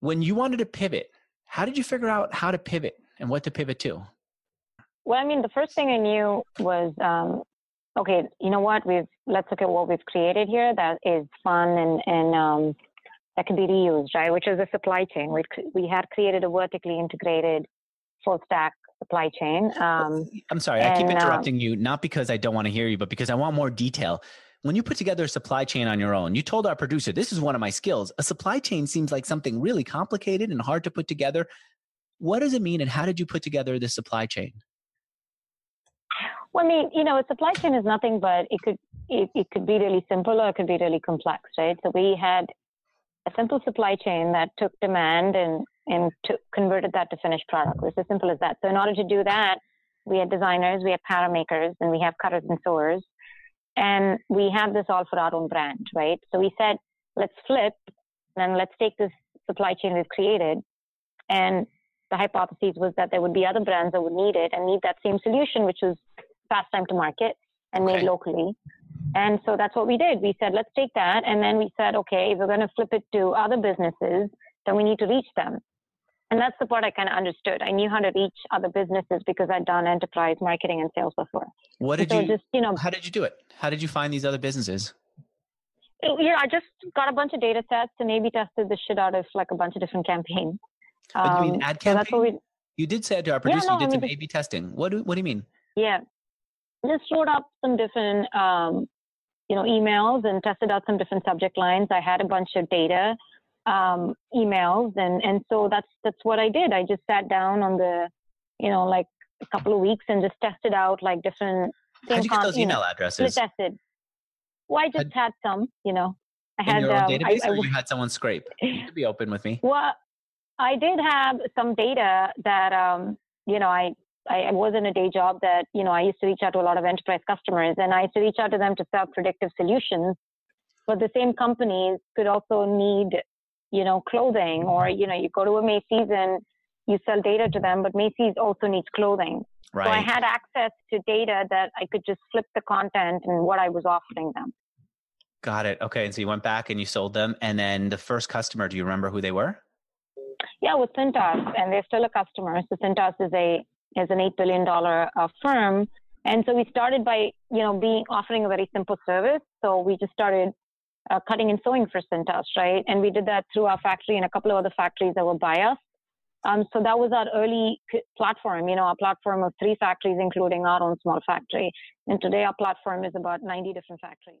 when you wanted to pivot, how did you figure out how to pivot and what to pivot to? Well, I mean, the first thing I knew was, um, okay, you know what? We've let's look at what we've created here that is fun and and um, that can be reused, right? Which is a supply chain. We we had created a vertically integrated full stack supply chain. Um, I'm sorry, and, I keep uh, interrupting um, you, not because I don't want to hear you, but because I want more detail. When you put together a supply chain on your own, you told our producer, this is one of my skills. A supply chain seems like something really complicated and hard to put together. What does it mean, and how did you put together this supply chain? Well, I mean, you know, a supply chain is nothing but it could it, it could be really simple or it could be really complex, right? So we had a simple supply chain that took demand and and to, converted that to finished product. It was as simple as that. So in order to do that, we had designers, we had pattern makers, and we have cutters and sewers, and we have this all for our own brand, right? So we said, let's flip, and let's take this supply chain we've created, and the hypothesis was that there would be other brands that would need it and need that same solution, which was fast time to market and made locally. And so that's what we did. We said, let's take that. And then we said, okay, if we're going to flip it to other businesses, then we need to reach them. And that's the part I kind of understood. I knew how to reach other businesses because I'd done enterprise marketing and sales before. What did so you, just, you know, how did you do it? How did you find these other businesses? Yeah, I just got a bunch of data sets and maybe tested the shit out of like a bunch of different campaigns. Um, you mean um, ad campaign? So we, you did say to our producer yeah, no, you did I mean, some A/B testing. What do What do you mean? Yeah, just wrote up some different, um, you know, emails and tested out some different subject lines. I had a bunch of data um, emails, and and so that's that's what I did. I just sat down on the, you know, like a couple of weeks and just tested out like different. How'd you get those email know, addresses? Tested. Well, I just had, had some, you know. I had, in your own um, database, I, or I, you had someone scrape? You could be open with me. Well, I did have some data that, um, you know, I, I was in a day job that, you know, I used to reach out to a lot of enterprise customers and I used to reach out to them to sell predictive solutions. But the same companies could also need, you know, clothing or, you know, you go to a Macy's and you sell data to them, but Macy's also needs clothing. Right. So I had access to data that I could just flip the content and what I was offering them. Got it. Okay. And so you went back and you sold them. And then the first customer, do you remember who they were? Yeah, with Cintas, and they're still a customer. So Cintas is a is an eight billion dollar uh, firm, and so we started by you know being offering a very simple service. So we just started uh, cutting and sewing for Cintas, right? And we did that through our factory and a couple of other factories that were by us. Um, so that was our early platform, you know, our platform of three factories, including our own small factory. And today our platform is about 90 different factories.